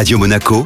Radio Monaco,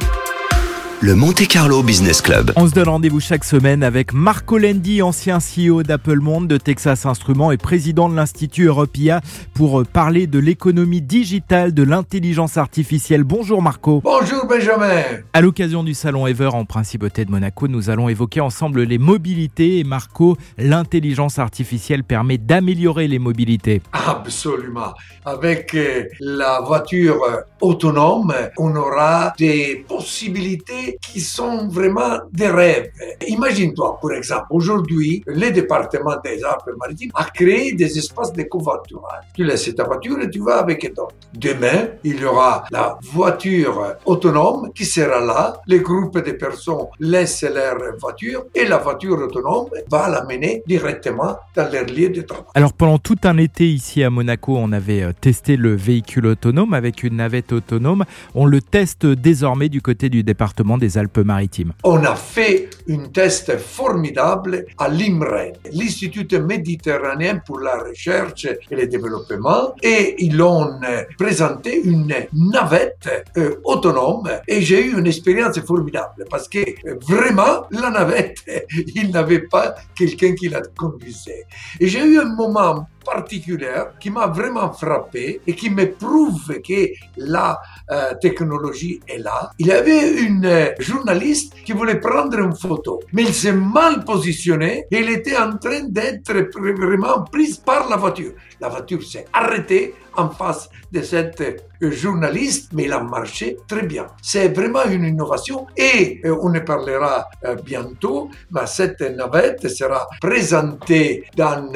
le Monte Carlo Business Club. On se donne rendez-vous chaque semaine avec Marco Lendi, ancien CEO d'Apple Monde, de Texas Instruments et président de l'Institut Europia pour parler de l'économie digitale, de l'intelligence artificielle. Bonjour Marco. Bonjour Benjamin. À l'occasion du salon Ever en Principauté de Monaco, nous allons évoquer ensemble les mobilités et Marco, l'intelligence artificielle permet d'améliorer les mobilités. Absolument. Avec euh, la voiture euh, autonome, on aura des possibilités qui sont vraiment des rêves. Imagine-toi, par exemple, aujourd'hui, le département des Alpes-Maritimes a créé des espaces de covoiturage. Tu laisses ta voiture et tu vas avec d'autres. Demain, il y aura la voiture autonome qui sera là. Les groupes de personnes laissent leur voiture et la voiture autonome va l'amener directement dans leur lieu de travail. Alors pendant tout un été ici à Monaco, on avait euh, testé le véhicule autonome avec une navette autonome. On le teste désormais du côté du département des Alpes-Maritimes. On a fait un test formidable à l'IMREN, l'Institut méditerranéen pour la recherche et le développement, et ils ont présenté une navette euh, autonome et j'ai eu une expérience formidable parce que euh, vraiment la navette, il n'avait pas quelqu'un qui la conduisait. Et j'ai eu un moment particulière qui m'a vraiment frappé et qui me prouve que la euh, technologie est là. Il y avait une euh, journaliste qui voulait prendre une photo, mais il s'est mal positionné et il était en train d'être vraiment prise par la voiture. La voiture s'est arrêtée en face de cette euh, journaliste, mais il a marché très bien. C'est vraiment une innovation et on en parlera bientôt, mais cette navette sera présentée dans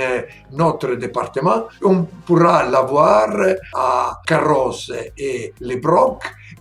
notre département on pourra l'avoir à Carrosse et Les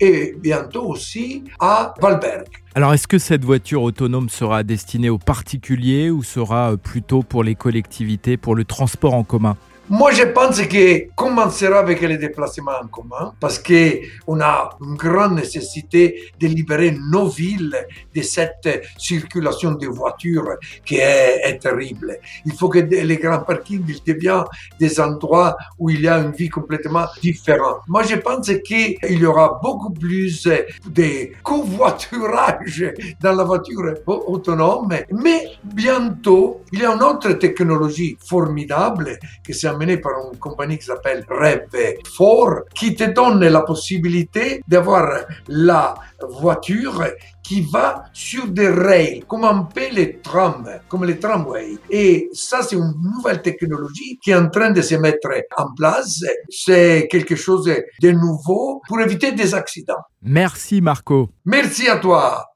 et bientôt aussi à Valberg. Alors est-ce que cette voiture autonome sera destinée aux particuliers ou sera plutôt pour les collectivités, pour le transport en commun? Moi, je pense que commencera avec les déplacements en commun parce que on a une grande nécessité de libérer nos villes de cette circulation de voitures qui est, terrible. Il faut que les grands parkings deviennent des endroits où il y a une vie complètement différente. Moi, je pense qu'il y aura beaucoup plus de covoiturage dans la voiture autonome, mais bientôt, il y a une autre technologie formidable qui s'appelle mené par une compagnie qui s'appelle Rev 4 qui te donne la possibilité d'avoir la voiture qui va sur des rails, comme un peu les trams, comme les tramways. Et ça, c'est une nouvelle technologie qui est en train de se mettre en place. C'est quelque chose de nouveau pour éviter des accidents. Merci Marco. Merci à toi.